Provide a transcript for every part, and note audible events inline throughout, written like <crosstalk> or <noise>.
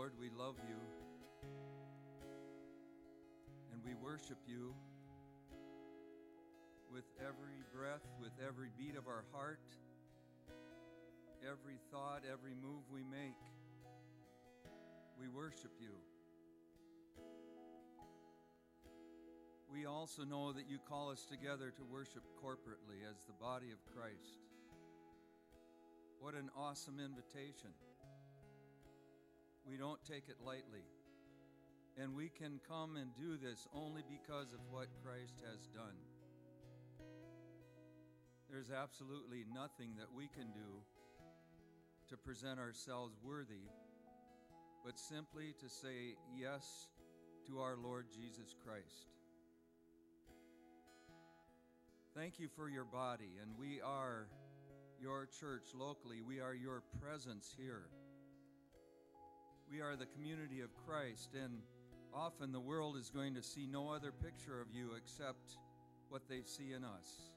Lord, we love you and we worship you with every breath, with every beat of our heart, every thought, every move we make. We worship you. We also know that you call us together to worship corporately as the body of Christ. What an awesome invitation. We don't take it lightly. And we can come and do this only because of what Christ has done. There's absolutely nothing that we can do to present ourselves worthy, but simply to say yes to our Lord Jesus Christ. Thank you for your body, and we are your church locally. We are your presence here. We are the community of Christ, and often the world is going to see no other picture of you except what they see in us.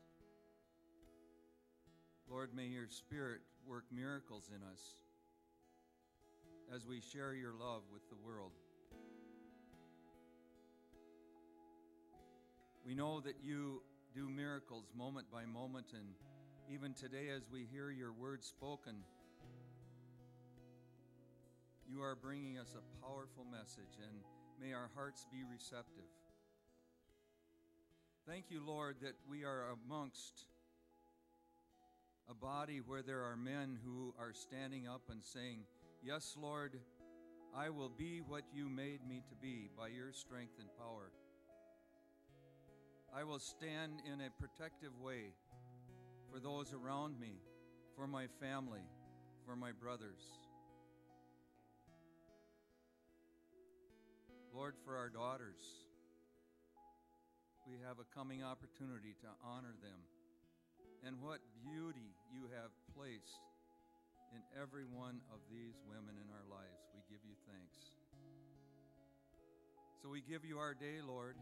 Lord, may your Spirit work miracles in us as we share your love with the world. We know that you do miracles moment by moment, and even today, as we hear your word spoken, you are bringing us a powerful message, and may our hearts be receptive. Thank you, Lord, that we are amongst a body where there are men who are standing up and saying, Yes, Lord, I will be what you made me to be by your strength and power. I will stand in a protective way for those around me, for my family, for my brothers. Lord, for our daughters, we have a coming opportunity to honor them and what beauty you have placed in every one of these women in our lives. We give you thanks. So we give you our day, Lord.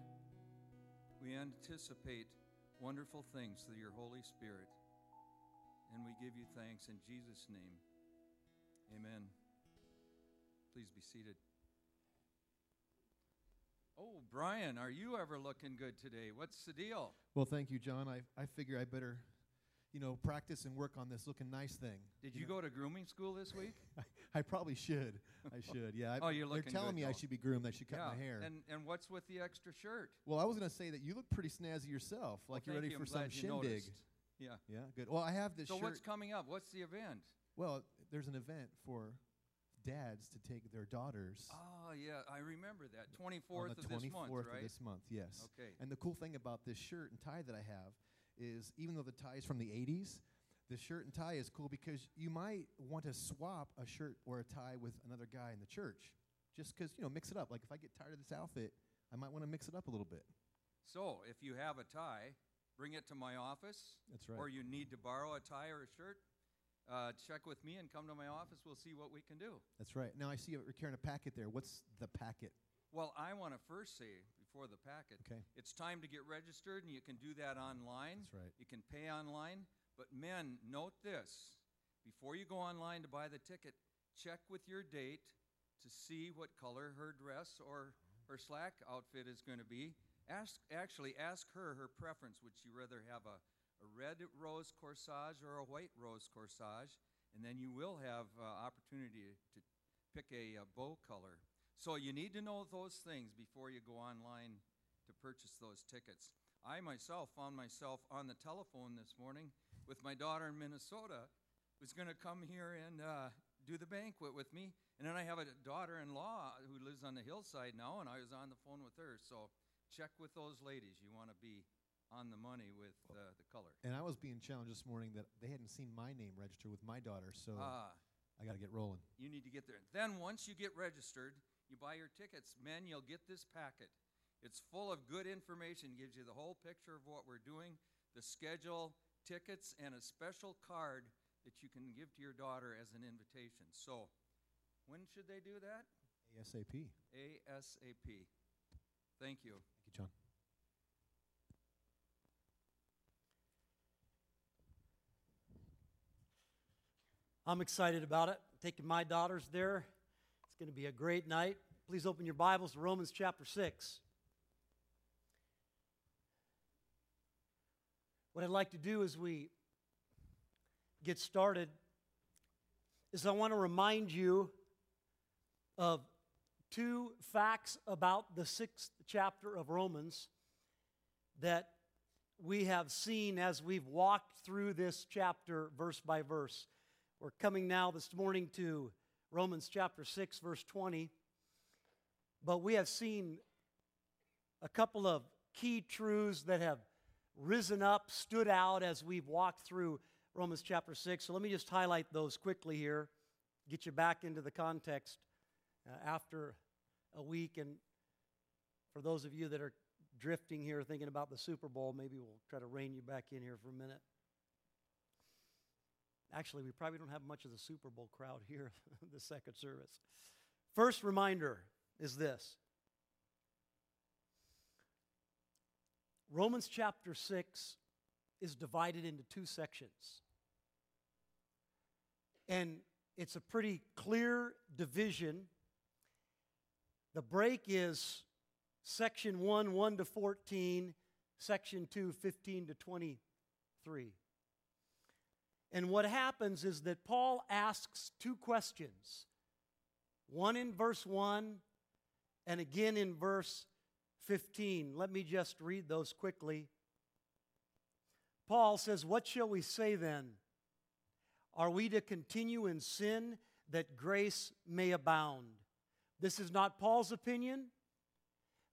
We anticipate wonderful things through your Holy Spirit. And we give you thanks in Jesus' name. Amen. Please be seated. Oh, Brian, are you ever looking good today? What's the deal? Well, thank you, John. I, I figure I better you know, practice and work on this looking nice thing. Did you, you know? go to grooming school this week? <laughs> I, I, probably should. I <laughs> should. Yeah. oh, you're looking. They're telling me though. I oh. should be groomed. I should cut yeah. my hair. And and what's with the extra shirt? Well, I was going to say that you look pretty snazzy yourself, like well, you're ready you. for some shindig. Yeah. Yeah. Good. Well, I have this. So shirt. what's coming up? What's the event? Well, there's an event for dads to take their daughters. Oh yeah, I remember that. 24th of this month, 24th right? of this month, yes. Okay. And the cool thing about this shirt and tie that I have is even though the tie is from the 80s, the shirt and tie is cool because you might want to swap a shirt or a tie with another guy in the church. Just because, you know, mix it up. Like if I get tired of this outfit, I might want to mix it up a little bit. So if you have a tie, bring it to my office. That's right. Or you need to borrow a tie or a shirt, uh, check with me and come to my office. We'll see what we can do. That's right. Now I see you're carrying a packet there. What's the packet? Well, I want to first say before the packet, okay. it's time to get registered, and you can do that online. That's right. You can pay online. But men, note this before you go online to buy the ticket, check with your date to see what color her dress or her slack outfit is going to be. Ask, actually, ask her her preference. Would she rather have a, a red rose corsage or a white rose corsage? And then you will have uh, opportunity to pick a, a bow color. So you need to know those things before you go online to purchase those tickets. I myself found myself on the telephone this morning with my daughter in Minnesota who's going to come here and uh, do the banquet with me. And then I have a daughter in law who lives on the hillside now, and I was on the phone with her. So check with those ladies. You want to be on the money with uh, the color. And I was being challenged this morning that they hadn't seen my name registered with my daughter, so uh, I got to get rolling. You need to get there. Then once you get registered, you buy your tickets. Men, you'll get this packet. It's full of good information, gives you the whole picture of what we're doing, the schedule, tickets and a special card that you can give to your daughter as an invitation. So, when should they do that? ASAP. ASAP. Thank you. Thank you, John. I'm excited about it. taking my daughters there. It's going to be a great night. Please open your Bibles to Romans chapter 6. What I'd like to do as we get started is I want to remind you of two facts about the sixth chapter of Romans that we have seen as we've walked through this chapter verse by verse. We're coming now this morning to Romans chapter 6, verse 20. But we have seen a couple of key truths that have risen up, stood out as we've walked through Romans chapter 6. So let me just highlight those quickly here, get you back into the context uh, after a week. And for those of you that are drifting here thinking about the Super Bowl, maybe we'll try to rein you back in here for a minute. Actually, we probably don't have much of the Super Bowl crowd here, <laughs> the second service. First reminder is this Romans chapter 6 is divided into two sections. And it's a pretty clear division. The break is section 1, 1 to 14, section 2, 15 to 23. And what happens is that Paul asks two questions one in verse 1 and again in verse 15. Let me just read those quickly. Paul says, What shall we say then? Are we to continue in sin that grace may abound? This is not Paul's opinion.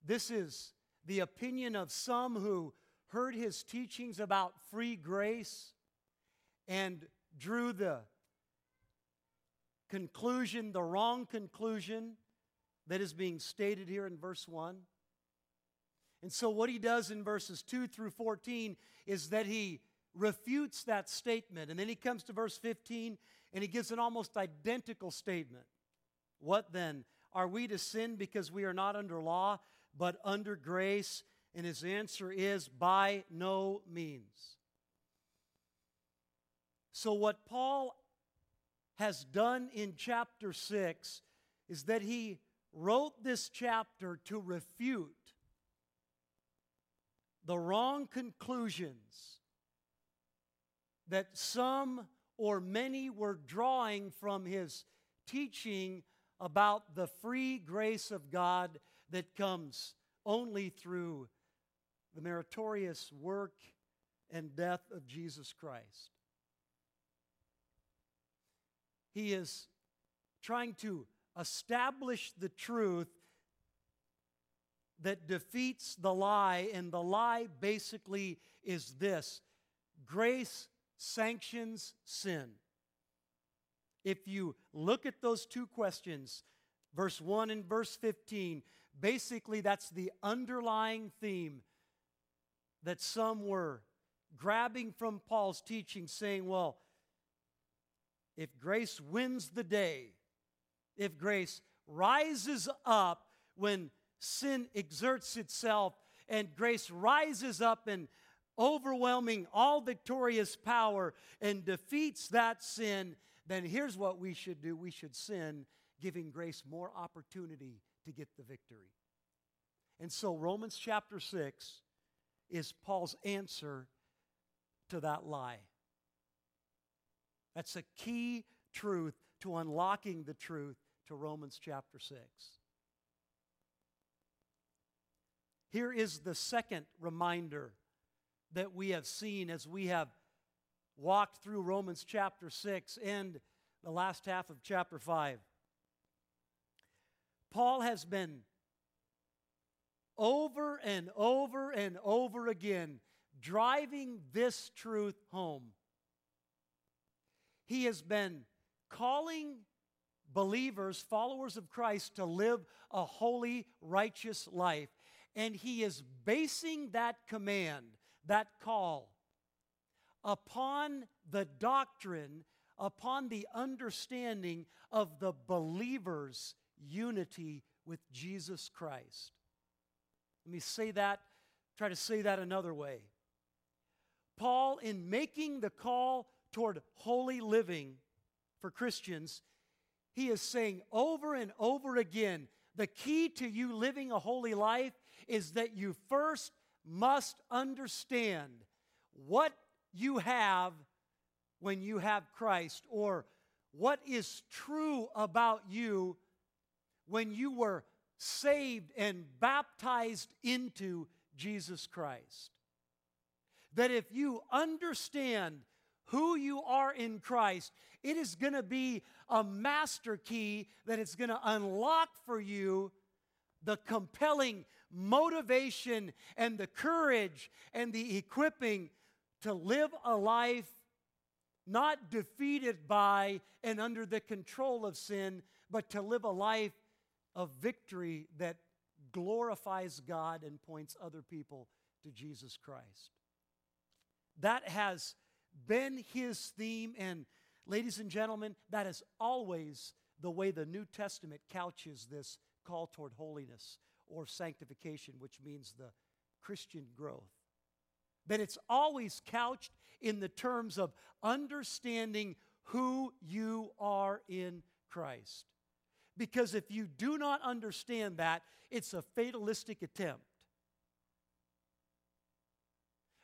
This is the opinion of some who heard his teachings about free grace and drew the conclusion, the wrong conclusion that is being stated here in verse 1. And so, what he does in verses 2 through 14 is that he refutes that statement. And then he comes to verse 15 and he gives an almost identical statement. What then? Are we to sin because we are not under law, but under grace? And his answer is by no means. So, what Paul has done in chapter 6 is that he wrote this chapter to refute the wrong conclusions that some or many were drawing from his teaching about the free grace of God that comes only through the meritorious work and death of Jesus Christ. He is trying to establish the truth that defeats the lie, and the lie basically is this grace sanctions sin. If you look at those two questions, verse 1 and verse 15, basically that's the underlying theme that some were grabbing from Paul's teaching, saying, well, if grace wins the day, if grace rises up when sin exerts itself and grace rises up in overwhelming, all victorious power and defeats that sin, then here's what we should do we should sin, giving grace more opportunity to get the victory. And so, Romans chapter 6 is Paul's answer to that lie. That's a key truth to unlocking the truth to Romans chapter 6. Here is the second reminder that we have seen as we have walked through Romans chapter 6 and the last half of chapter 5. Paul has been over and over and over again driving this truth home he has been calling believers, followers of Christ, to live a holy, righteous life. And he is basing that command, that call, upon the doctrine, upon the understanding of the believer's unity with Jesus Christ. Let me say that, try to say that another way. Paul, in making the call toward holy living for Christians, he is saying over and over again the key to you living a holy life is that you first must understand what you have when you have Christ, or what is true about you when you were saved and baptized into Jesus Christ. That if you understand who you are in Christ, it is going to be a master key that it's going to unlock for you the compelling motivation and the courage and the equipping to live a life not defeated by and under the control of sin, but to live a life of victory that glorifies God and points other people to Jesus Christ. That has been his theme, and ladies and gentlemen, that is always the way the New Testament couches this call toward holiness or sanctification, which means the Christian growth. That it's always couched in the terms of understanding who you are in Christ. Because if you do not understand that, it's a fatalistic attempt.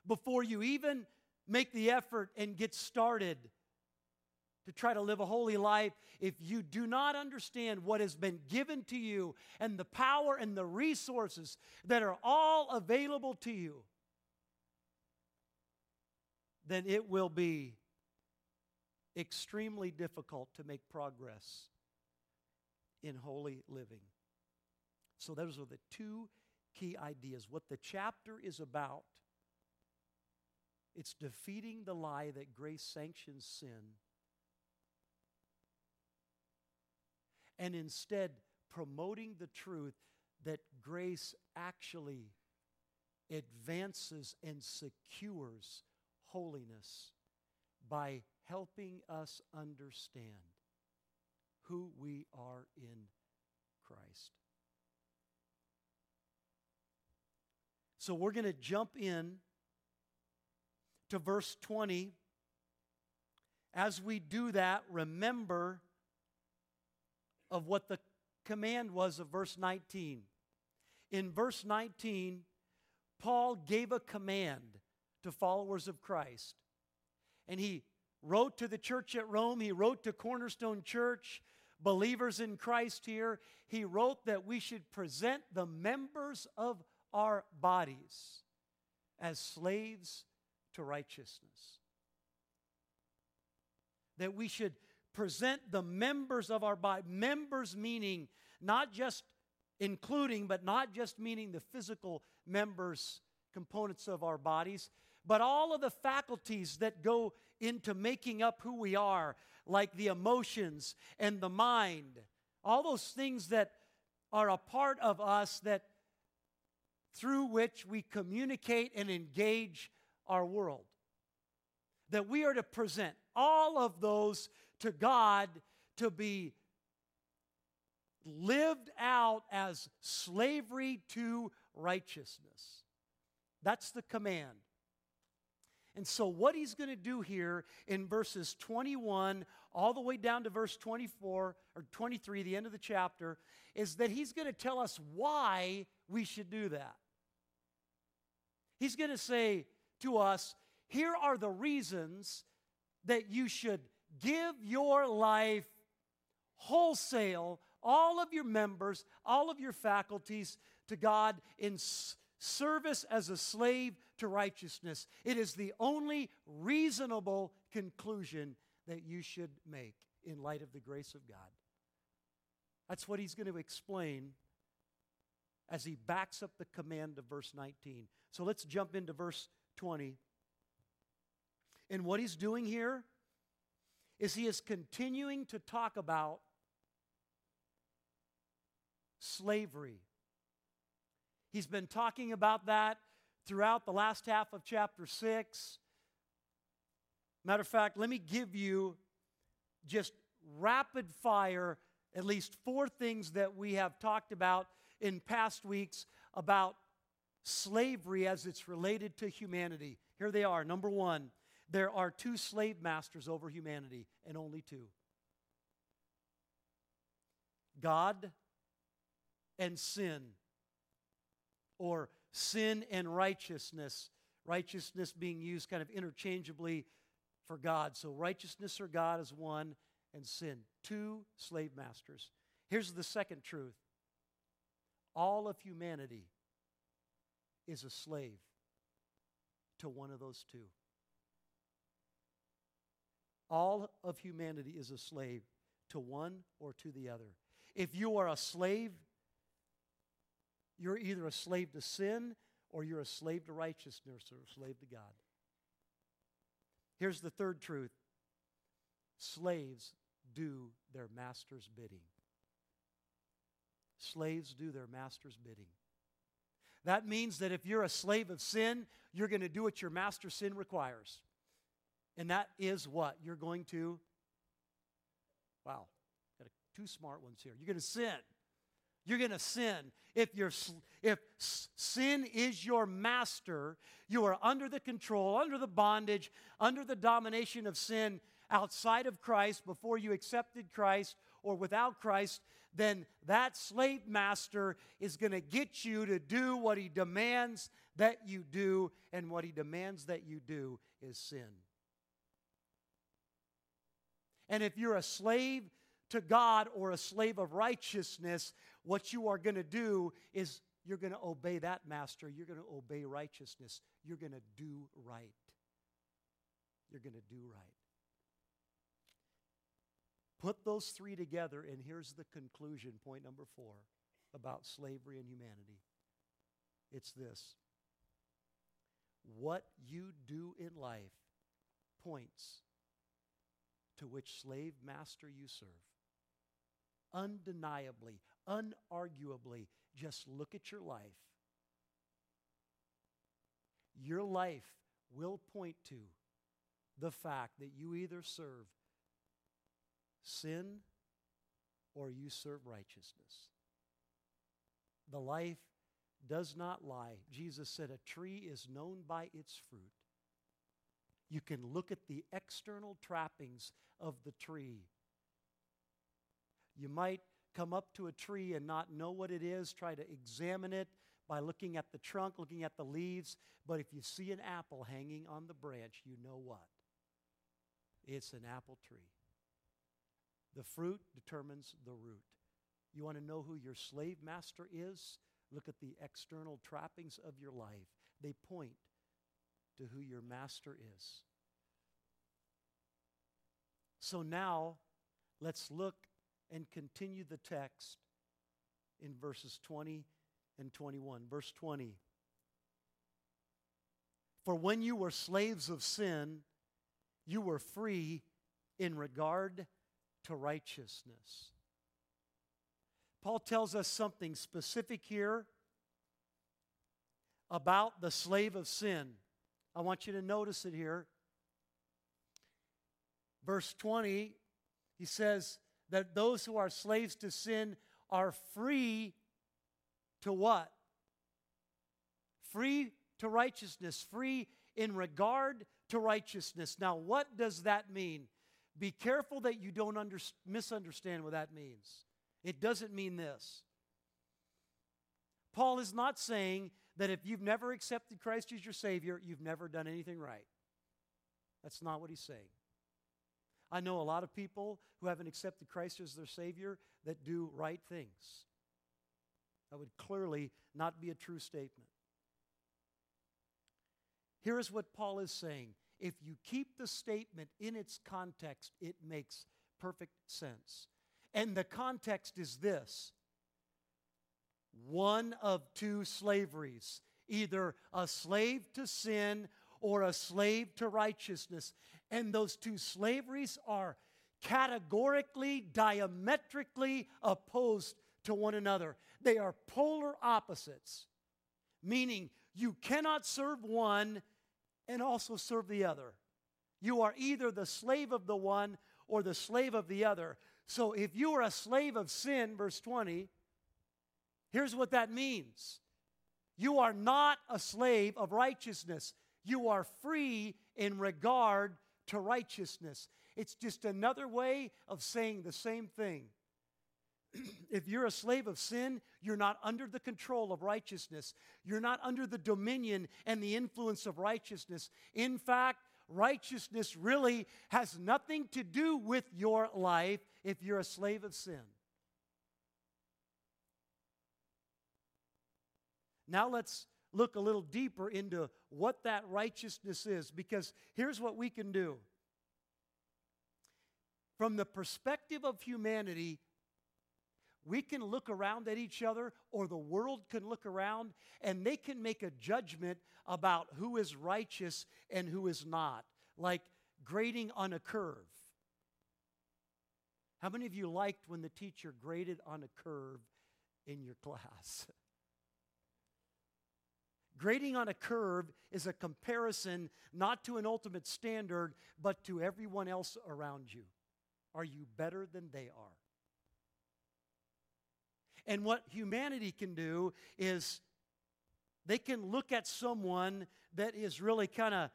Before you even make the effort and get started to try to live a holy life, if you do not understand what has been given to you and the power and the resources that are all available to you, then it will be extremely difficult to make progress in holy living. So, those are the two key ideas. What the chapter is about it's defeating the lie that grace sanctions sin and instead promoting the truth that grace actually advances and secures holiness by helping us understand who we are in Christ. So we're going to jump in to verse 20. As we do that, remember of what the command was of verse 19. In verse 19, Paul gave a command to followers of Christ. And he wrote to the church at Rome, he wrote to Cornerstone Church, believers in Christ here. He wrote that we should present the members of our bodies as slaves to righteousness. That we should present the members of our body, members meaning not just including, but not just meaning the physical members, components of our bodies, but all of the faculties that go into making up who we are, like the emotions and the mind, all those things that are a part of us that through which we communicate and engage our world. That we are to present all of those to God to be lived out as slavery to righteousness. That's the command. And so, what he's going to do here in verses 21 all the way down to verse 24 or 23, the end of the chapter, is that he's going to tell us why we should do that. He's going to say to us, here are the reasons that you should give your life wholesale, all of your members, all of your faculties to God in service as a slave to righteousness. It is the only reasonable conclusion that you should make in light of the grace of God. That's what he's going to explain as he backs up the command of verse 19. So let's jump into verse 20. And what he's doing here is he is continuing to talk about slavery. He's been talking about that throughout the last half of chapter 6. Matter of fact, let me give you just rapid fire at least four things that we have talked about in past weeks about slavery as it's related to humanity. Here they are. Number one, there are two slave masters over humanity, and only two. God and sin, or sin and righteousness. Righteousness being used kind of interchangeably for God. So, righteousness or God is one, and sin, two slave masters. Here's the second truth all of humanity is a slave to one of those two. All of humanity is a slave to one or to the other. If you are a slave, you're either a slave to sin or you're a slave to righteousness or a slave to God. Here's the third truth slaves do their master's bidding. Slaves do their master's bidding. That means that if you're a slave of sin, you're going to do what your master sin requires. And that is what? You're going to, wow, got two smart ones here. You're going to sin. You're going to sin. If, you if sin is your master, you are under the control, under the bondage, under the domination of sin outside of Christ before you accepted Christ or without Christ, then that slave master is going to get you to do what he demands that you do, and what he demands that you do is sin. And if you're a slave to God or a slave of righteousness, what you are going to do is you're going to obey that master. You're going to obey righteousness. You're going to do right. You're going to do right. Put those three together, and here's the conclusion point number four about slavery and humanity it's this what you do in life points to which slave master you serve. Undeniably, unarguably, just look at your life. Your life will point to the fact that you either serve sin or you serve righteousness. The life does not lie. Jesus said, A tree is known by its fruit. You can look at the external trappings of the tree. You might come up to a tree and not know what it is, try to examine it by looking at the trunk, looking at the leaves, but if you see an apple hanging on the branch, you know what? It's an apple tree. The fruit determines the root. You want to know who your slave master is? Look at the external trappings of your life. They point to who your master is. So now, let's look and continue the text in verses 20 and 21. Verse 20. For when you were slaves of sin, you were free in regard to righteousness. Paul tells us something specific here about the slave of sin. I want you to notice it here. Verse 20, he says that those who are slaves to sin are free to what? Free to righteousness, free in regard to righteousness. Now, what does that mean? Be careful that you don't under, misunderstand what that means. It doesn't mean this. Paul is not saying that if you've never accepted Christ as your Savior, you've never done anything right. That's not what he's saying. I know a lot of people who haven't accepted Christ as their Savior that do right things. That would clearly not be a true statement. Here is what Paul is saying. If you keep the statement in its context, it makes perfect sense. And the context is this one of two slaveries either a slave to sin or a slave to righteousness. And those two slaveries are categorically, diametrically opposed to one another. They are polar opposites, meaning you cannot serve one and also serve the other. You are either the slave of the one or the slave of the other. So if you are a slave of sin, verse 20, here's what that means you are not a slave of righteousness. You are free in regard to righteousness. It's just another way of saying the same thing. <clears throat> if you're a slave of sin, you're not under the control of righteousness. You're not under the dominion and the influence of righteousness. In fact, righteousness really has nothing to do with your life if you're a slave of sin. Now let's look a little deeper into what that righteousness is because here's what we can do. From the perspective of humanity, we can look around at each other, or the world can look around, and they can make a judgment about who is righteous and who is not, like grading on a curve. How many of you liked when the teacher graded on a curve in your <laughs> class? Grading on a curve is a comparison not to an ultimate standard, but to everyone else around you. Are you better than they are? And what humanity can do is they can look at someone that is really kind of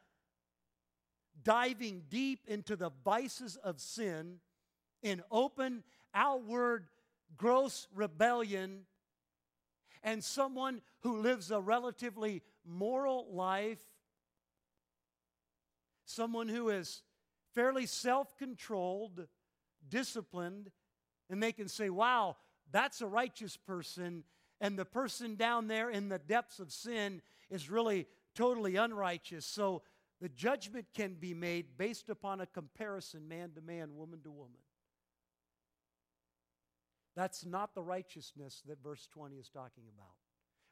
diving deep into the vices of sin in open, outward, gross rebellion, and someone who lives a relatively moral life, someone who is fairly self controlled, disciplined, and they can say, wow, that's a righteous person, and the person down there in the depths of sin is really totally unrighteous. So the judgment can be made based upon a comparison, man to man, woman to woman. That's not the righteousness that verse 20 is talking about.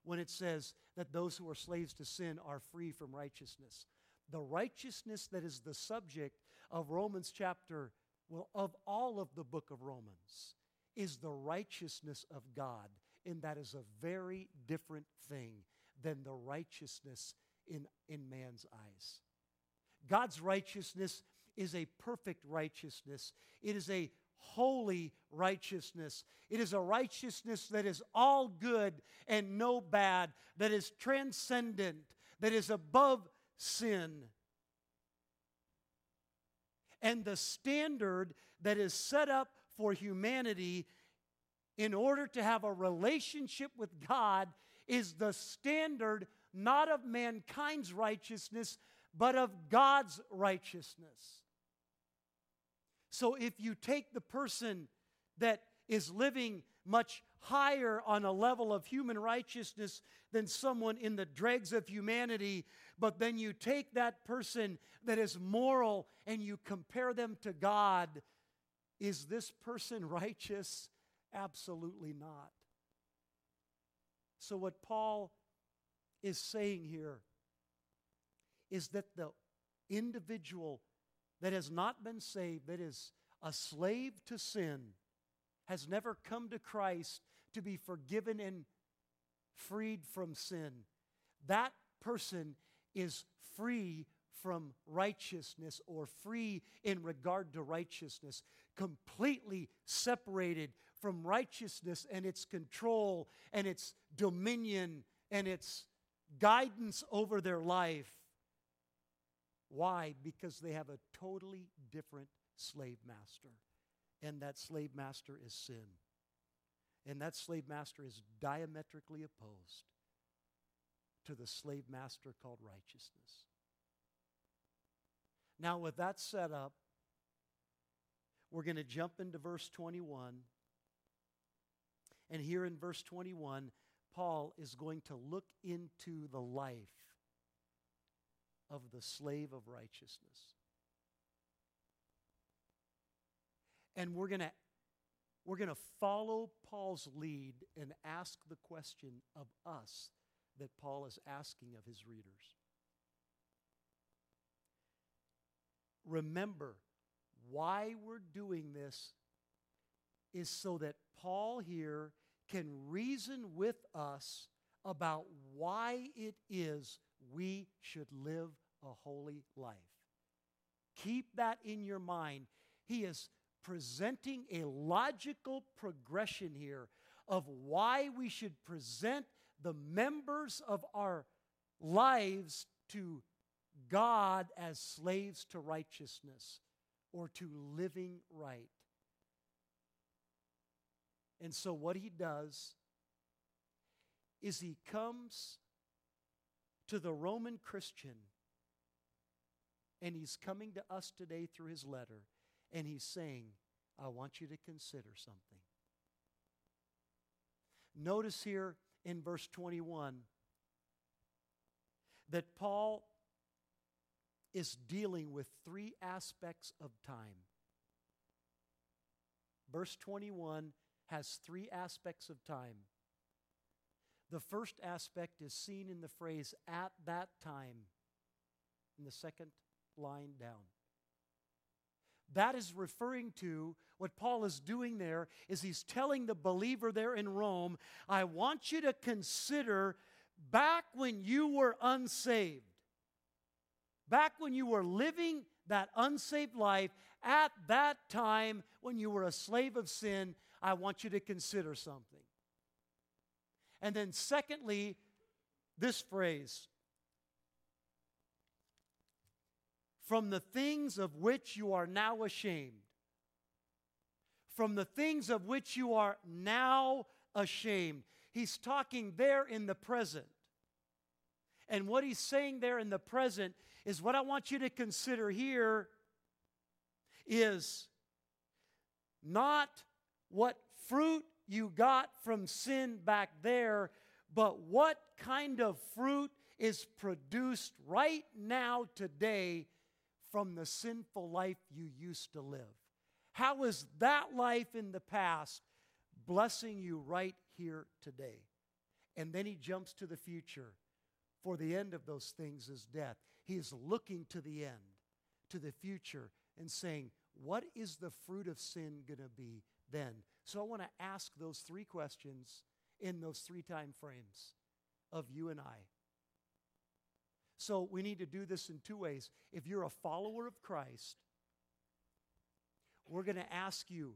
When it says that those who are slaves to sin are free from righteousness. The righteousness that is the subject of Romans chapter, well, of all of the book of Romans, is the righteousness of God. And that is a very different thing than the righteousness in, in man's eyes. God's righteousness is a perfect righteousness, it is a holy righteousness. It is a righteousness that is all good and no bad, that is transcendent, that is above sin. And the standard that is set up for humanity in order to have a relationship with God is the standard not of mankind's righteousness, but of God's righteousness. So if you take the person that is living much higher on a level of human righteousness than someone in the dregs of humanity, but then you take that person that is moral and you compare them to God, is this person righteous? Absolutely not. So, what Paul is saying here is that the individual that has not been saved, that is a slave to sin, has never come to Christ to be forgiven and freed from sin, that person is free from righteousness or free in regard to righteousness, completely separated from righteousness and its control and its dominion and its guidance over their life. Why? Because they have a totally different slave master. And that slave master is sin. And that slave master is diametrically opposed to the slave master called righteousness. Now, with that set up, we're going to jump into verse 21. And here in verse 21, Paul is going to look into the life of the slave of righteousness. And we're going to we're going to follow Paul's lead and ask the question of us that Paul is asking of his readers. Remember, why we're doing this is so that Paul here can reason with us about why it is we should live a holy life. Keep that in your mind. He is presenting a logical progression here of why we should present the members of our lives to God as slaves to righteousness or to living right. And so, what he does is he comes to the Roman Christian, and he's coming to us today through his letter, and he's saying, I want you to consider something. Notice here in verse 21 that Paul is dealing with three aspects of time. Verse 21 has three aspects of time. The first aspect is seen in the phrase at that time, in the second line down. That is referring to what Paul is doing there is he's telling the believer there in Rome, I want you to consider back when you were unsaved. Back when you were living that unsaved life at that time when you were a slave of sin, I want you to consider something. And then, secondly, this phrase from the things of which you are now ashamed. From the things of which you are now ashamed. He's talking there in the present. And what he's saying there in the present is what I want you to consider here is not what fruit you got from sin back there, but what kind of fruit is produced right now today from the sinful life you used to live? How is that life in the past blessing you right here today? And then he jumps to the future. For the end of those things is death. He is looking to the end, to the future, and saying, What is the fruit of sin going to be then? So I want to ask those three questions in those three time frames of you and I. So we need to do this in two ways. If you're a follower of Christ, we're going to ask you,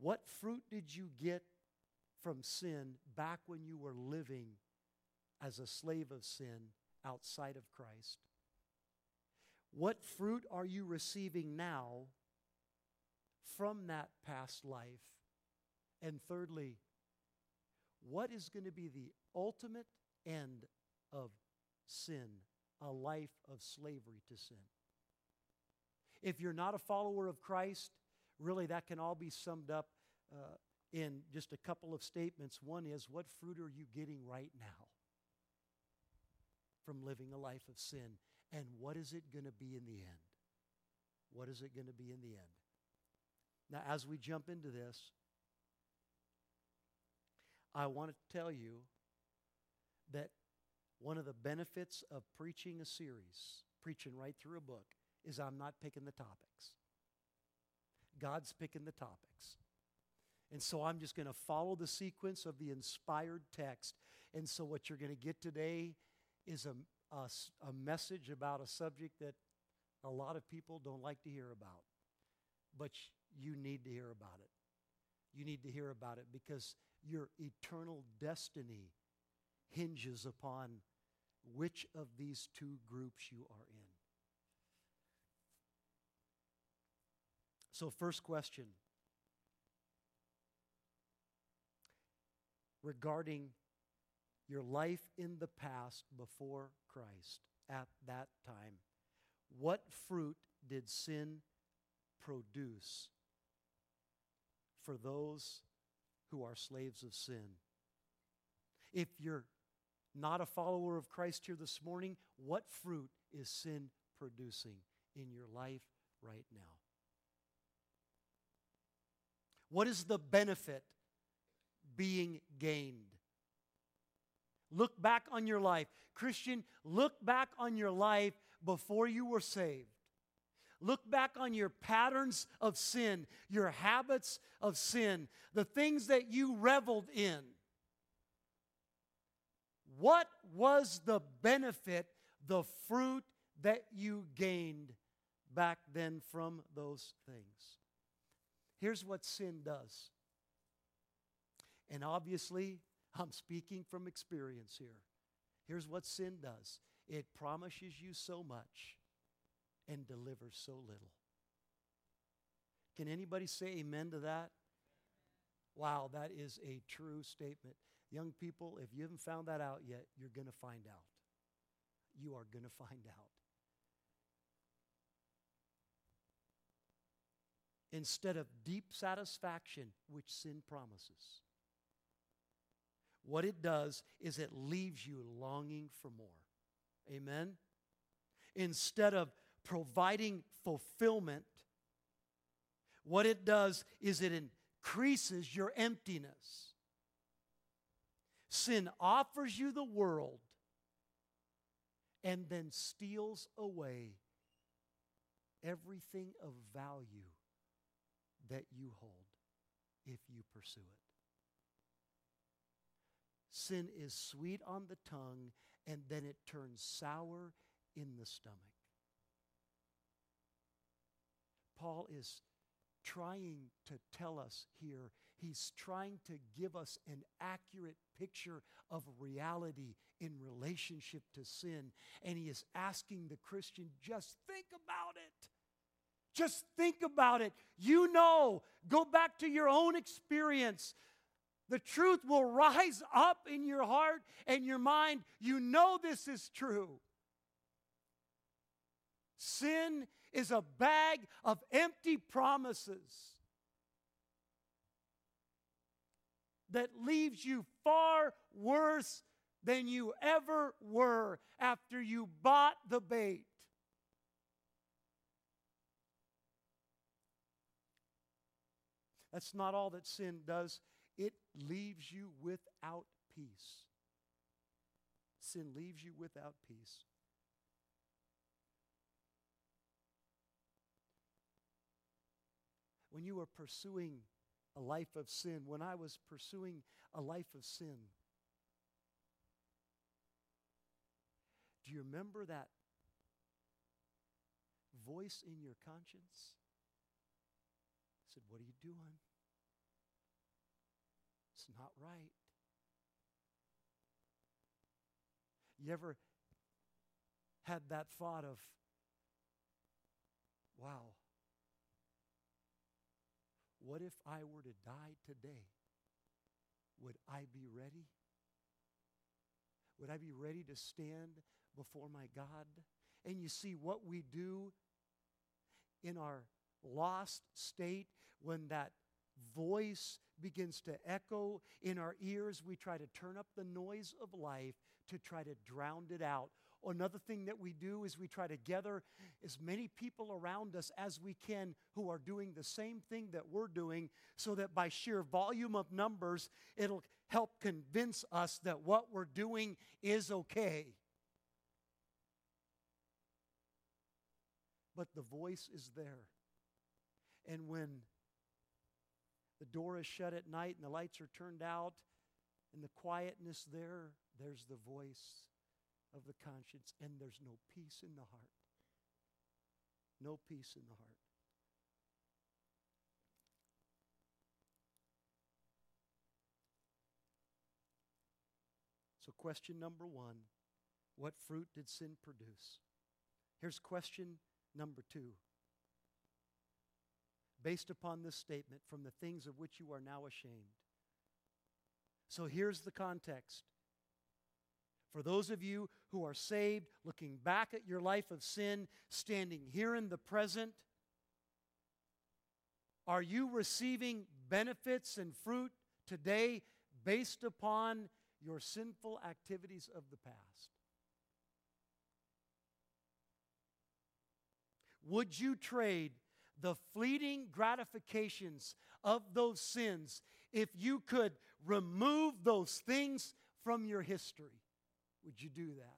what fruit did you get from sin back when you were living as a slave of sin outside of Christ? What fruit are you receiving now from that past life? And thirdly, what is going to be the ultimate end of sin, a life of slavery to sin? If you're not a follower of Christ, really that can all be summed up uh, in just a couple of statements. One is, what fruit are you getting right now? From living a life of sin. And what is it going to be in the end? What is it going to be in the end? Now, as we jump into this, I want to tell you that one of the benefits of preaching a series, preaching right through a book, is I'm not picking the topics. God's picking the topics. And so I'm just going to follow the sequence of the inspired text. And so what you're going to get today is a, a, a message about a subject that a lot of people don't like to hear about. But you need to hear about it. You need to hear about it because your eternal destiny hinges upon which of these two groups you are in. So, first question regarding your life in the past before Christ at that time. What fruit did sin produce for those who are slaves of sin? If you're not a follower of Christ here this morning, what fruit is sin producing in your life right now? What is the benefit being gained? Look back on your life. Christian, look back on your life before you were saved. Look back on your patterns of sin, your habits of sin, the things that you reveled in. What was the benefit, the fruit that you gained back then from those things? Here's what sin does. And obviously, I'm speaking from experience here. Here's what sin does it promises you so much and delivers so little. Can anybody say amen to that? Wow, that is a true statement. Young people, if you haven't found that out yet, you're going to find out. You are going to find out. Instead of deep satisfaction, which sin promises, what it does is it leaves you longing for more. Amen? Instead of providing fulfillment, what it does is it increases your emptiness. Sin offers you the world and then steals away everything of value that you hold if you pursue it. Sin is sweet on the tongue and then it turns sour in the stomach. Paul is trying to tell us here, he's trying to give us an accurate picture of reality in relationship to sin. And he is asking the Christian, just think about it. Just think about it. You know, go back to your own experience. The truth will rise up in your heart and your mind. You know this is true. Sin is a bag of empty promises that leaves you far worse than you ever were after you bought the bait. That's not all that sin does, leaves you without peace. Sin leaves you without peace. When you are pursuing a life of sin, when I was pursuing a life of sin, do you remember that voice in your conscience? I said, What are you doing? It's not right. You ever had that thought of, wow, what if I were to die today? Would I be ready? Would I be ready to stand before my God? And you see what we do in our lost state when that voice begins to echo in our ears, we try to turn up the noise of life to try to drown it out. Another thing that we do is we try to gather as many people around us as we can who are doing the same thing that we're doing so that by sheer volume of numbers, it'll help convince us that what we're doing is okay. But the voice is there. And when the door is shut at night and the lights are turned out and the quietness there, there's the voice of the conscience, and there's no peace in the heart. No peace in the heart. So, question number one what fruit did sin produce? Here's question number two. Based upon this statement, from the things of which you are now ashamed. So here's the context. For those of you who are saved, looking back at your life of sin, standing here in the present, are you receiving benefits and fruit today based upon your sinful activities of the past? Would you trade the fleeting gratifications of those sins if you could remove those things from your history? Would you do that?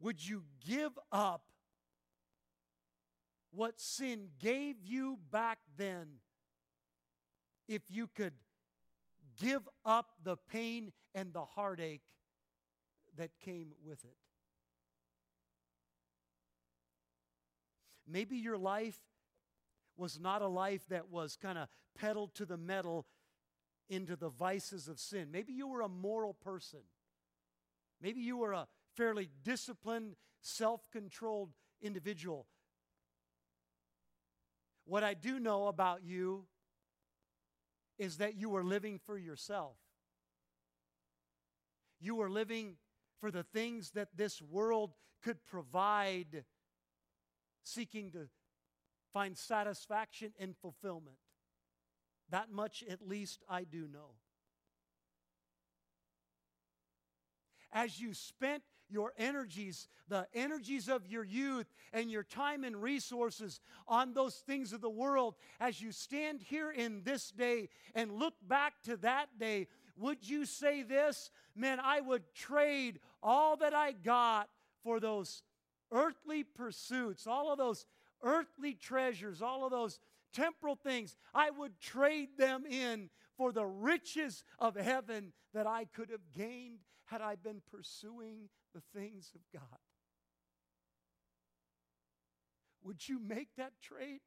Would you give up what sin gave you back then if you could give up the pain and the heartache that came with it? Maybe your life was not a life that was kind of pedaled to the metal into the vices of sin. Maybe you were a moral person. Maybe you were a fairly disciplined, self controlled individual. What I do know about you is that you were living for yourself. You were living for the things that this world could provide, seeking to find satisfaction and fulfillment. That much, at least, I do know. As you spent your energies, the energies of your youth, and your time and resources on those things of the world, as you stand here in this day and look back to that day, would you say this? Man, I would trade all that I got for those earthly pursuits, all of those earthly treasures, all of those temporal things. I would trade them in for the riches of heaven that I could have gained had I been pursuing the things of God. Would you make that trade?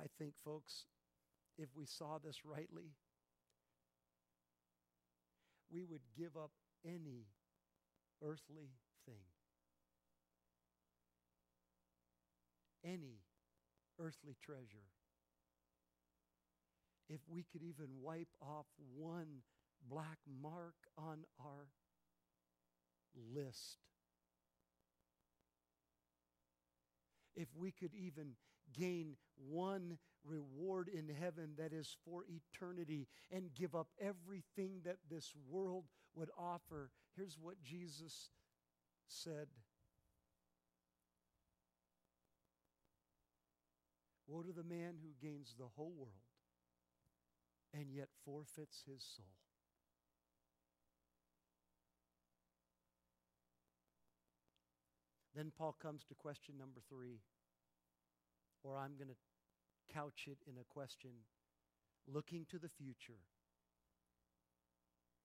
I think, folks, if we saw this rightly, we would give up any earthly thing. Any earthly treasure. If we could even wipe off one black mark on our list. If we could even gain one reward in heaven that is for eternity and give up everything that this world would offer. Here's what Jesus said Woe to the man who gains the whole world and yet forfeits his soul. Then Paul comes to question number three or I'm going to couch it in a question looking to the future.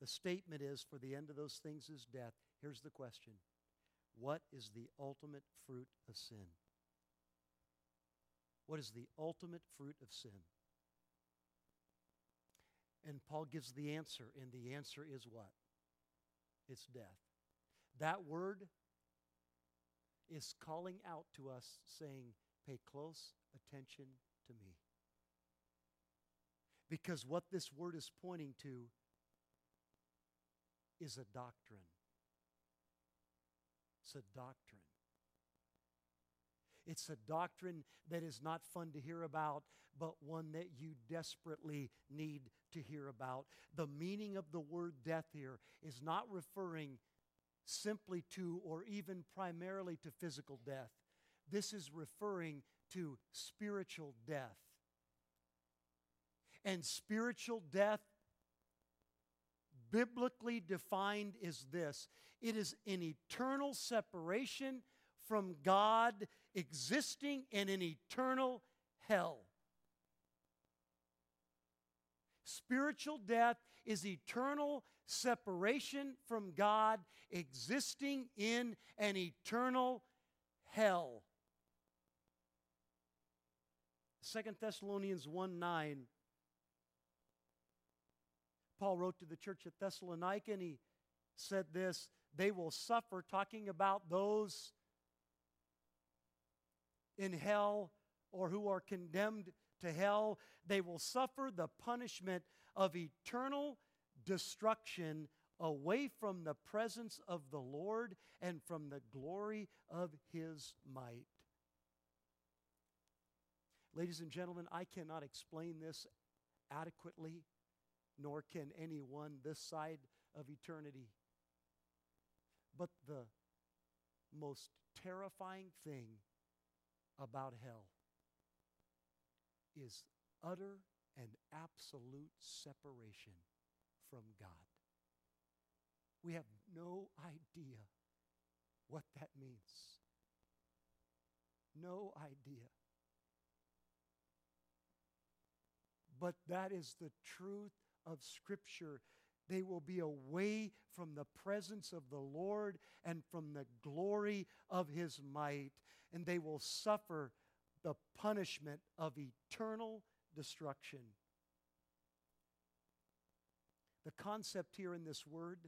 The statement is for the end of those things is death. Here's the question What is the ultimate fruit of sin? What is the ultimate fruit of sin? And Paul gives the answer, and the answer is what? It's death. That word is calling out to us saying, Pay close attention to me. Because what this word is pointing to is a doctrine. It's a doctrine. It's a doctrine that is not fun to hear about, but one that you desperately need to hear about. The meaning of the word death here is not referring simply to or even primarily to physical death. This is referring to spiritual death. And spiritual death, biblically defined, is this it is an eternal separation from God, existing in an eternal hell. Spiritual death is eternal separation from God, existing in an eternal hell. Second Thessalonians 1 9. Paul wrote to the church at Thessalonica and he said this they will suffer, talking about those in hell or who are condemned to hell. They will suffer the punishment of eternal destruction away from the presence of the Lord and from the glory of his might. Ladies and gentlemen, I cannot explain this adequately, nor can anyone this side of eternity. But the most terrifying thing about hell is utter and absolute separation from God. We have no idea what that means. No idea. But that is the truth of Scripture. They will be away from the presence of the Lord and from the glory of His might, and they will suffer the punishment of eternal destruction. The concept here in this word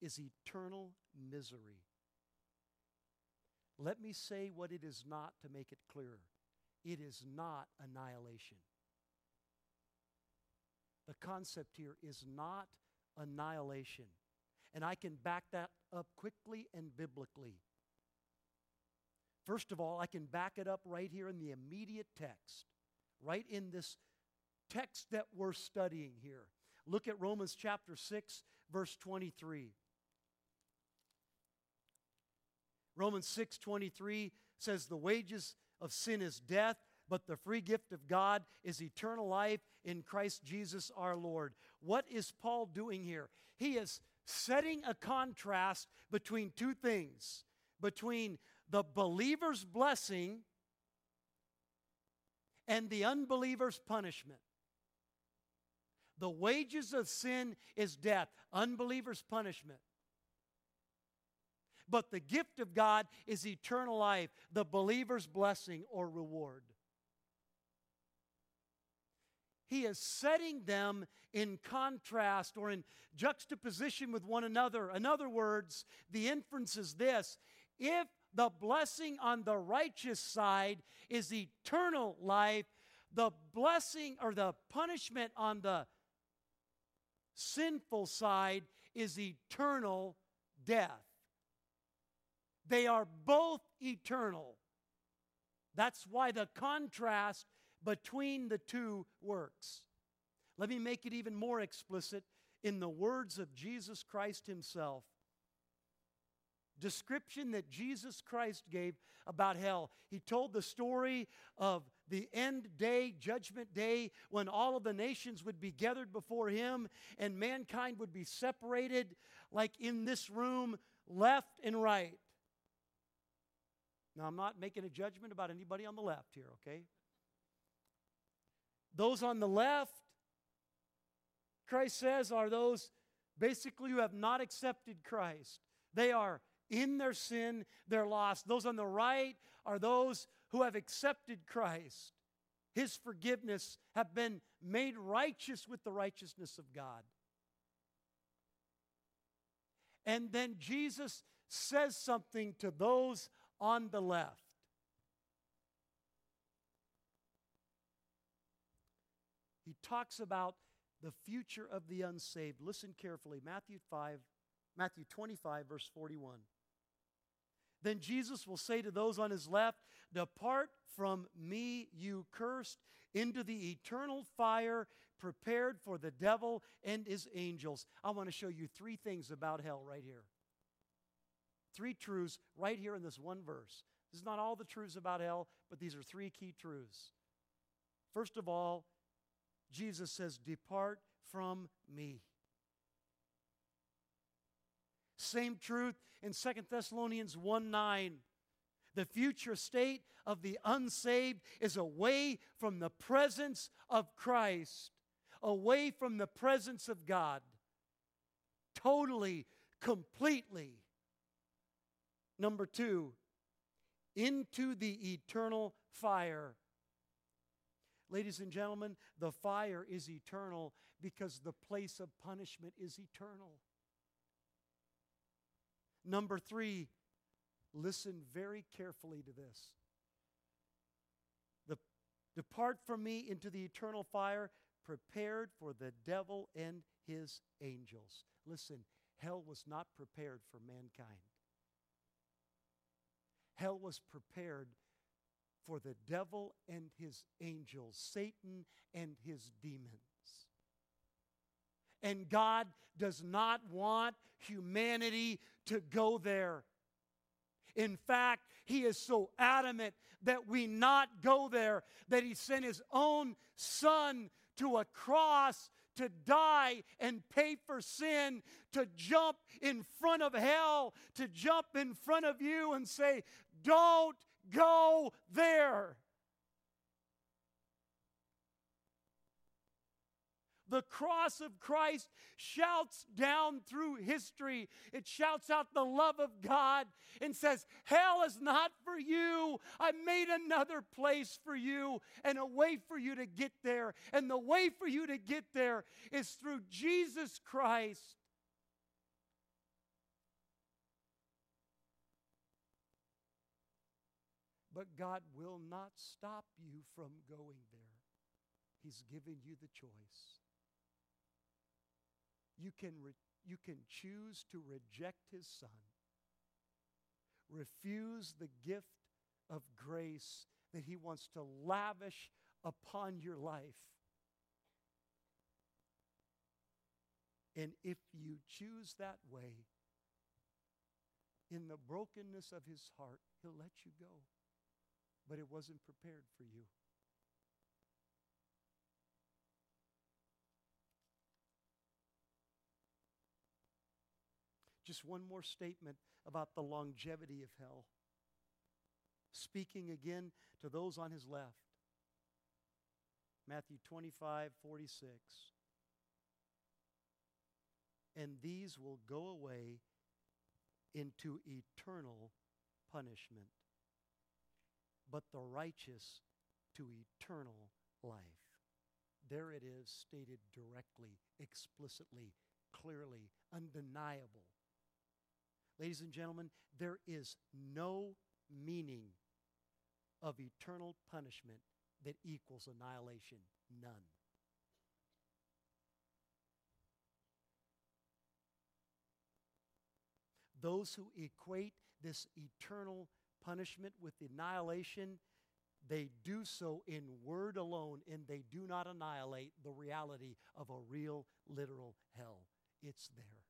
is eternal misery. Let me say what it is not to make it clearer it is not annihilation. The concept here is not annihilation. And I can back that up quickly and biblically. First of all, I can back it up right here in the immediate text, right in this text that we're studying here. Look at Romans chapter 6, verse 23. Romans 6 23 says, The wages of sin is death, but the free gift of God is eternal life in Christ Jesus our Lord. What is Paul doing here? He is setting a contrast between two things between the believer's blessing and the unbeliever's punishment. The wages of sin is death, unbeliever's punishment. But the gift of God is eternal life, the believer's blessing or reward. He is setting them in contrast or in juxtaposition with one another. In other words, the inference is this if the blessing on the righteous side is eternal life, the blessing or the punishment on the sinful side is eternal death. They are both eternal. That's why the contrast between the two works. Let me make it even more explicit in the words of Jesus Christ Himself. Description that Jesus Christ gave about hell. He told the story of the end day, judgment day, when all of the nations would be gathered before Him and mankind would be separated, like in this room, left and right. Now, I'm not making a judgment about anybody on the left here, okay? Those on the left, Christ says, are those basically who have not accepted Christ. They are in their sin, they're lost. Those on the right are those who have accepted Christ. His forgiveness have been made righteous with the righteousness of God. And then Jesus says something to those on the left. He talks about the future of the unsaved. Listen carefully. Matthew 5, Matthew 25, verse 41. Then Jesus will say to those on his left, Depart from me, you cursed, into the eternal fire prepared for the devil and his angels. I want to show you three things about hell right here. Three truths right here in this one verse. This is not all the truths about hell, but these are three key truths. First of all, Jesus says, Depart from me. Same truth in Second Thessalonians 1 9. The future state of the unsaved is away from the presence of Christ, away from the presence of God. Totally, completely. Number two, into the eternal fire. Ladies and gentlemen, the fire is eternal because the place of punishment is eternal. Number three, listen very carefully to this. The, Depart from me into the eternal fire prepared for the devil and his angels. Listen, hell was not prepared for mankind. Hell was prepared for the devil and his angels, Satan and his demons. And God does not want humanity to go there. In fact, he is so adamant that we not go there that he sent his own son to a cross to die and pay for sin, to jump in front of hell, to jump in front of you and say, don't go there. The cross of Christ shouts down through history. It shouts out the love of God and says, Hell is not for you. I made another place for you and a way for you to get there. And the way for you to get there is through Jesus Christ. But God will not stop you from going there. He's given you the choice. You can, re- you can choose to reject His Son, refuse the gift of grace that He wants to lavish upon your life. And if you choose that way, in the brokenness of His heart, He'll let you go but it wasn't prepared for you. Just one more statement about the longevity of hell. Speaking again to those on his left. Matthew 25, 46. And these will go away into eternal punishment but the righteous to eternal life. There it is, stated directly, explicitly, clearly, undeniable. Ladies and gentlemen, there is no meaning of eternal punishment that equals annihilation. None. Those who equate this eternal punishment with annihilation, they do so in word alone, and they do not annihilate the reality of a real, literal hell. It's there.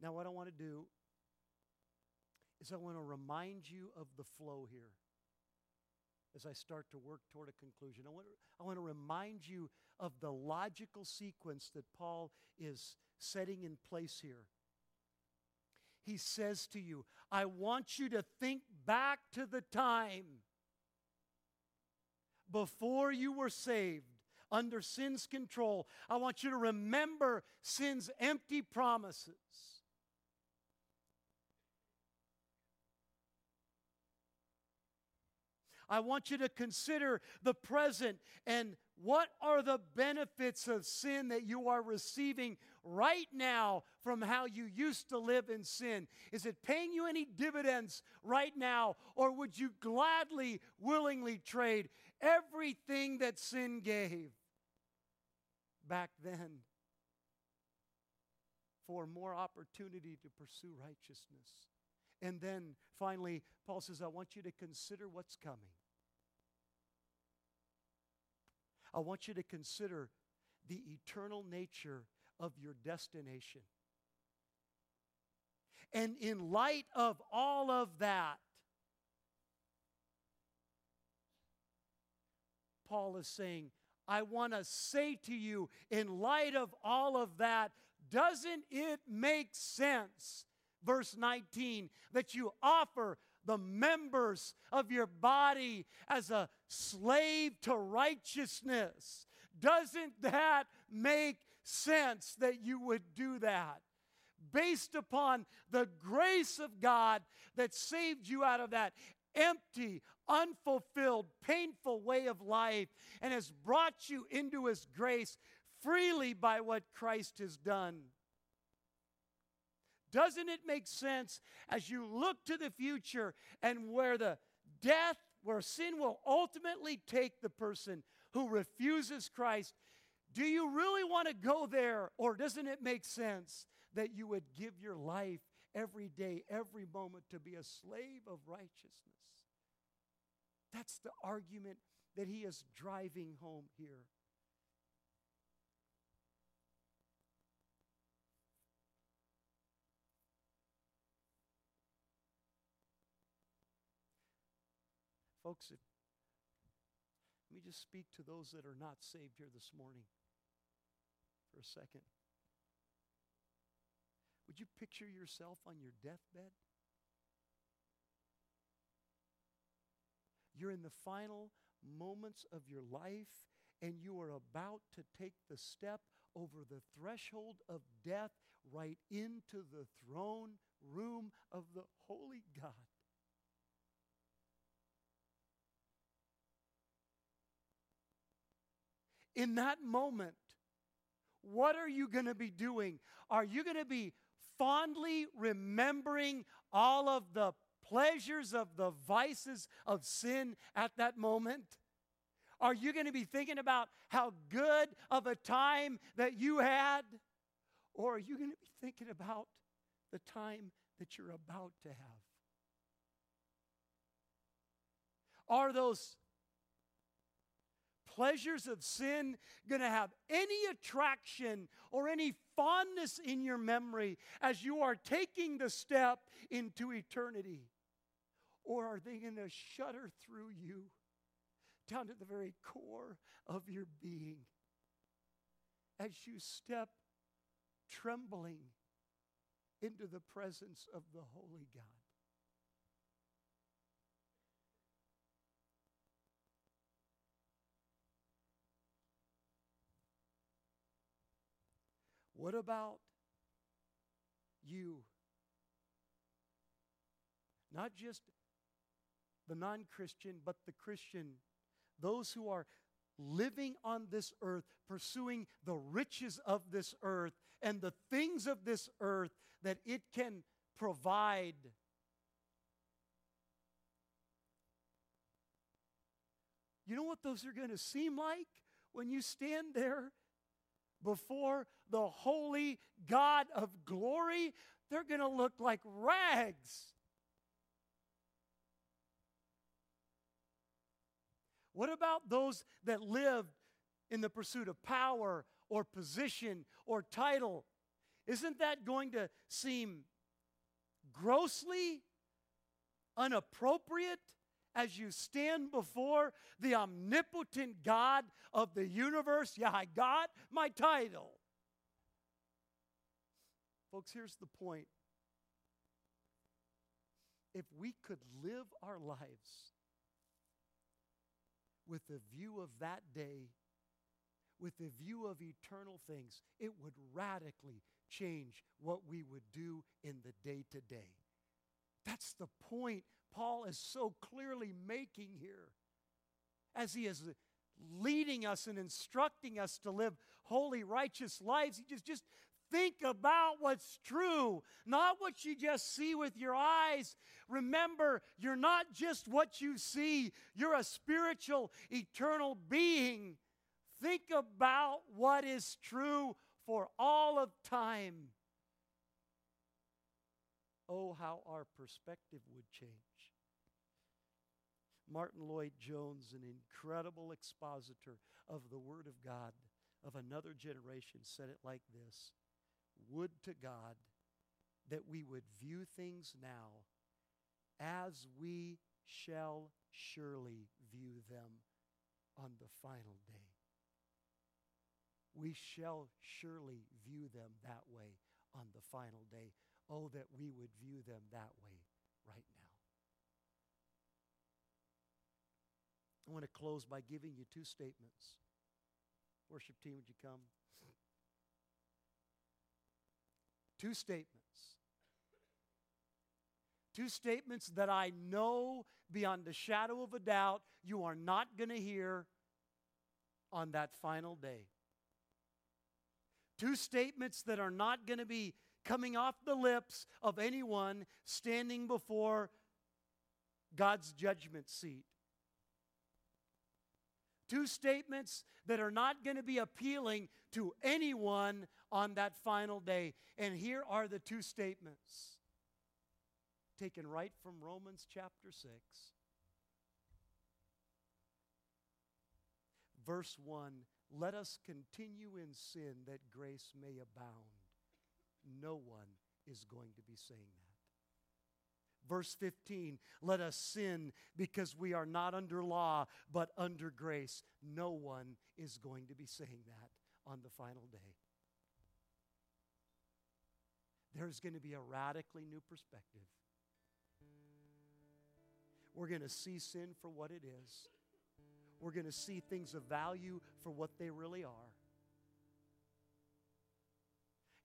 Now, what I want to do is I want to remind you of the flow here as I start to work toward a conclusion. I want, to, I want to remind you of the logical sequence that Paul is setting in place here. He says to you, I want you to think back to the time before you were saved under sin's control. I want you to remember sin's empty promises. I want you to consider the present and what are the benefits of sin that you are receiving right now from how you used to live in sin? Is it paying you any dividends right now, or would you gladly, willingly trade everything that sin gave back then for more opportunity to pursue righteousness? And then finally, Paul says, I want you to consider what's coming. I want you to consider the eternal nature of your destination. And in light of all of that, Paul is saying, I want to say to you, in light of all of that, doesn't it make sense, verse 19, that you offer the members of your body as a slave to righteousness. Doesn't that make sense that you would do that? Based upon the grace of God that saved you out of that empty, unfulfilled, painful way of life and has brought you into His grace freely by what Christ has done. Doesn't it make sense as you look to the future and where the death, where sin will ultimately take the person who refuses Christ? Do you really want to go there, or doesn't it make sense that you would give your life every day, every moment to be a slave of righteousness? That's the argument that he is driving home here. Folks, if, let me just speak to those that are not saved here this morning for a second. Would you picture yourself on your deathbed? You're in the final moments of your life and you are about to take the step over the threshold of death right into the throne room of the Holy God. In that moment, what are you going to be doing? Are you going to be fondly remembering all of the pleasures of the vices of sin at that moment? Are you going to be thinking about how good of a time that you had? Or are you going to be thinking about the time that you're about to have? Are those pleasures of sin going to have any attraction or any fondness in your memory as you are taking the step into eternity? Or are they going to shudder through you down to the very core of your being as you step trembling into the presence of the Holy God? What about you? Not just the non Christian, but the Christian. Those who are living on this earth, pursuing the riches of this earth and the things of this earth that it can provide. You know what those are going to seem like when you stand there before the holy God of glory, they're going to look like rags. What about those that lived in the pursuit of power or position or title? Isn't that going to seem grossly unappropriate as you stand before the omnipotent God of the universe. Yeah, I got my title. Folks, here's the point. If we could live our lives with the view of that day, with the view of eternal things, it would radically change what we would do in the day to day. That's the point Paul is so clearly making here as he is leading us and instructing us to live holy, righteous lives. He just, just think about what's true, not what you just see with your eyes. Remember, you're not just what you see, you're a spiritual, eternal being. Think about what is true for all of time. Oh, how our perspective would change. Martyn Lloyd-Jones, an incredible expositor of the Word of God of another generation, said it like this Would to God that we would view things now as we shall surely view them on the final day. We shall surely view them that way on the final day. Oh, that we would view them that way right now. I want to close by giving you two statements. Worship team, would you come? Two statements. Two statements that I know beyond the shadow of a doubt you are not going to hear on that final day. Two statements that are not going to be coming off the lips of anyone standing before God's judgment seat. Two statements that are not going to be appealing to anyone on that final day. And here are the two statements taken right from Romans chapter 6. Verse 1 Let us continue in sin that grace may abound. No one is going to be saying that. Verse 15, let us sin because we are not under law, but under grace. No one is going to be saying that on the final day. There's going to be a radically new perspective We're going to see sin for what it is. We're going to see things of value for what they really are.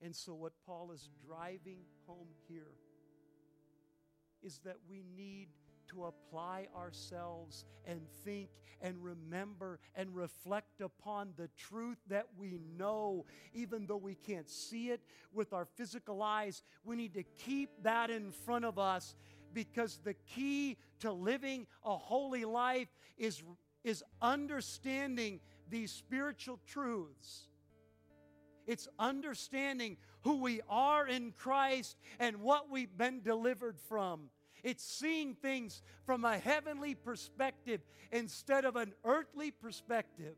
And so, what Paul is driving home here is that we need to apply ourselves and think and remember and reflect upon the truth that we know, even though we can't see it with our physical eyes. We need to keep that in front of us because the key to living a holy life is, is understanding these spiritual truths. It's understanding who we are in Christ and what we've been delivered from. It's seeing things from a heavenly perspective instead of an earthly perspective.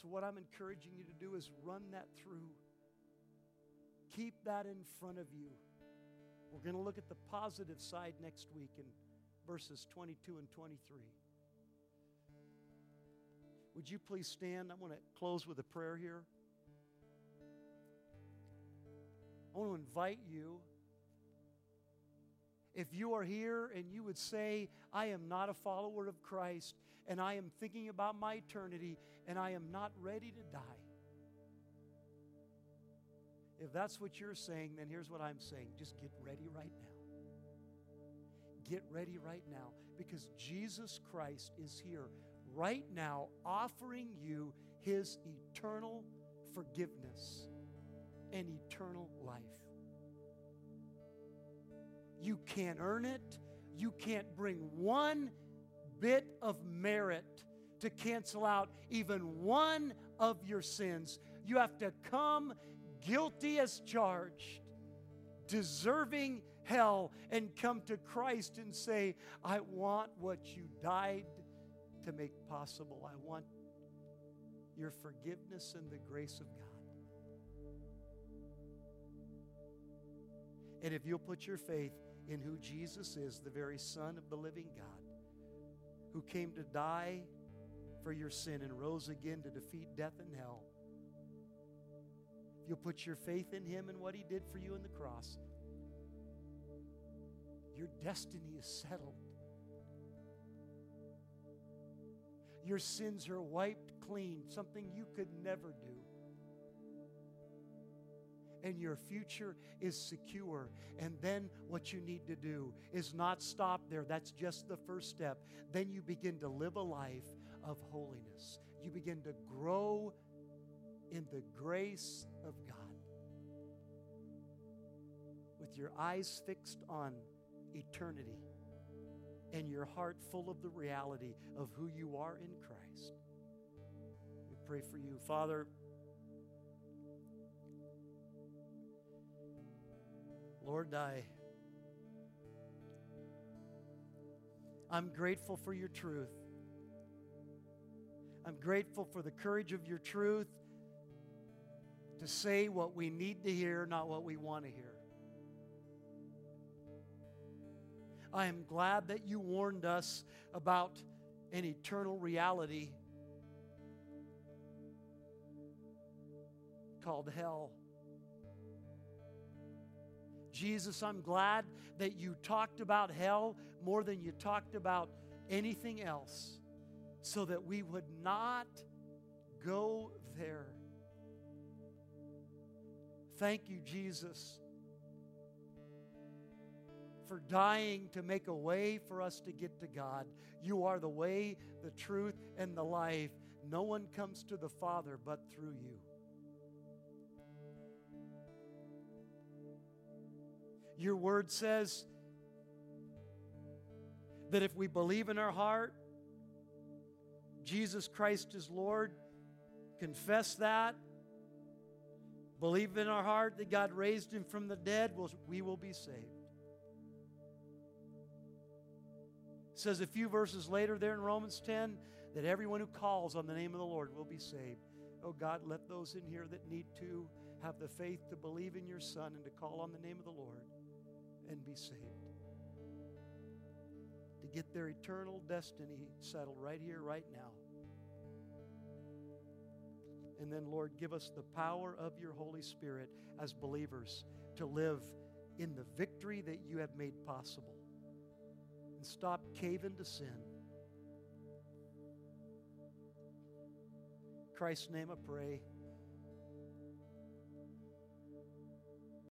So, what I'm encouraging you to do is run that through. Keep that in front of you. We're going to look at the positive side next week in verses 22 and 23. Would you please stand? I'm going to close with a prayer here. I want to invite you. If you are here and you would say, I am not a follower of Christ, and I am thinking about my eternity, and I am not ready to die. If that's what you're saying, then here's what I'm saying just get ready right now. Get ready right now because Jesus Christ is here right now offering you his eternal forgiveness and eternal life. You can't earn it. You can't bring one bit of merit to cancel out even one of your sins. You have to come guilty as charged, deserving hell, and come to Christ and say, I want what you died to make possible. I want your forgiveness and the grace of God. And if you'll put your faith in who Jesus is, the very Son of the living God, who came to die for your sin and rose again to defeat death and hell, if you'll put your faith in Him and what He did for you in the cross, your destiny is settled. Your sins are wiped clean, something you could never do and your future is secure. And then what you need to do is not stop there. That's just the first step. Then you begin to live a life of holiness. You begin to grow in the grace of God. With your eyes fixed on eternity and your heart full of the reality of who you are in Christ. We pray for you. Father, Lord, I, I'm grateful for your truth. I'm grateful for the courage of your truth to say what we need to hear, not what we want to hear. I am glad that you warned us about an eternal reality called hell. Jesus, I'm glad that you talked about hell more than you talked about anything else so that we would not go there. Thank you, Jesus, for dying to make a way for us to get to God. You are the way, the truth, and the life. No one comes to the Father but through you. Your word says that if we believe in our heart, Jesus Christ is Lord, confess that, believe in our heart that God raised him from the dead, we will be saved. It says a few verses later there in Romans 10 that everyone who calls on the name of the Lord will be saved. Oh God, let those in here that need to have the faith to believe in your Son and to call on the name of the Lord and be saved. To get their eternal destiny settled right here, right now. And then, Lord, give us the power of your Holy Spirit as believers to live in the victory that you have made possible and stop caving to sin. In Christ's name I pray.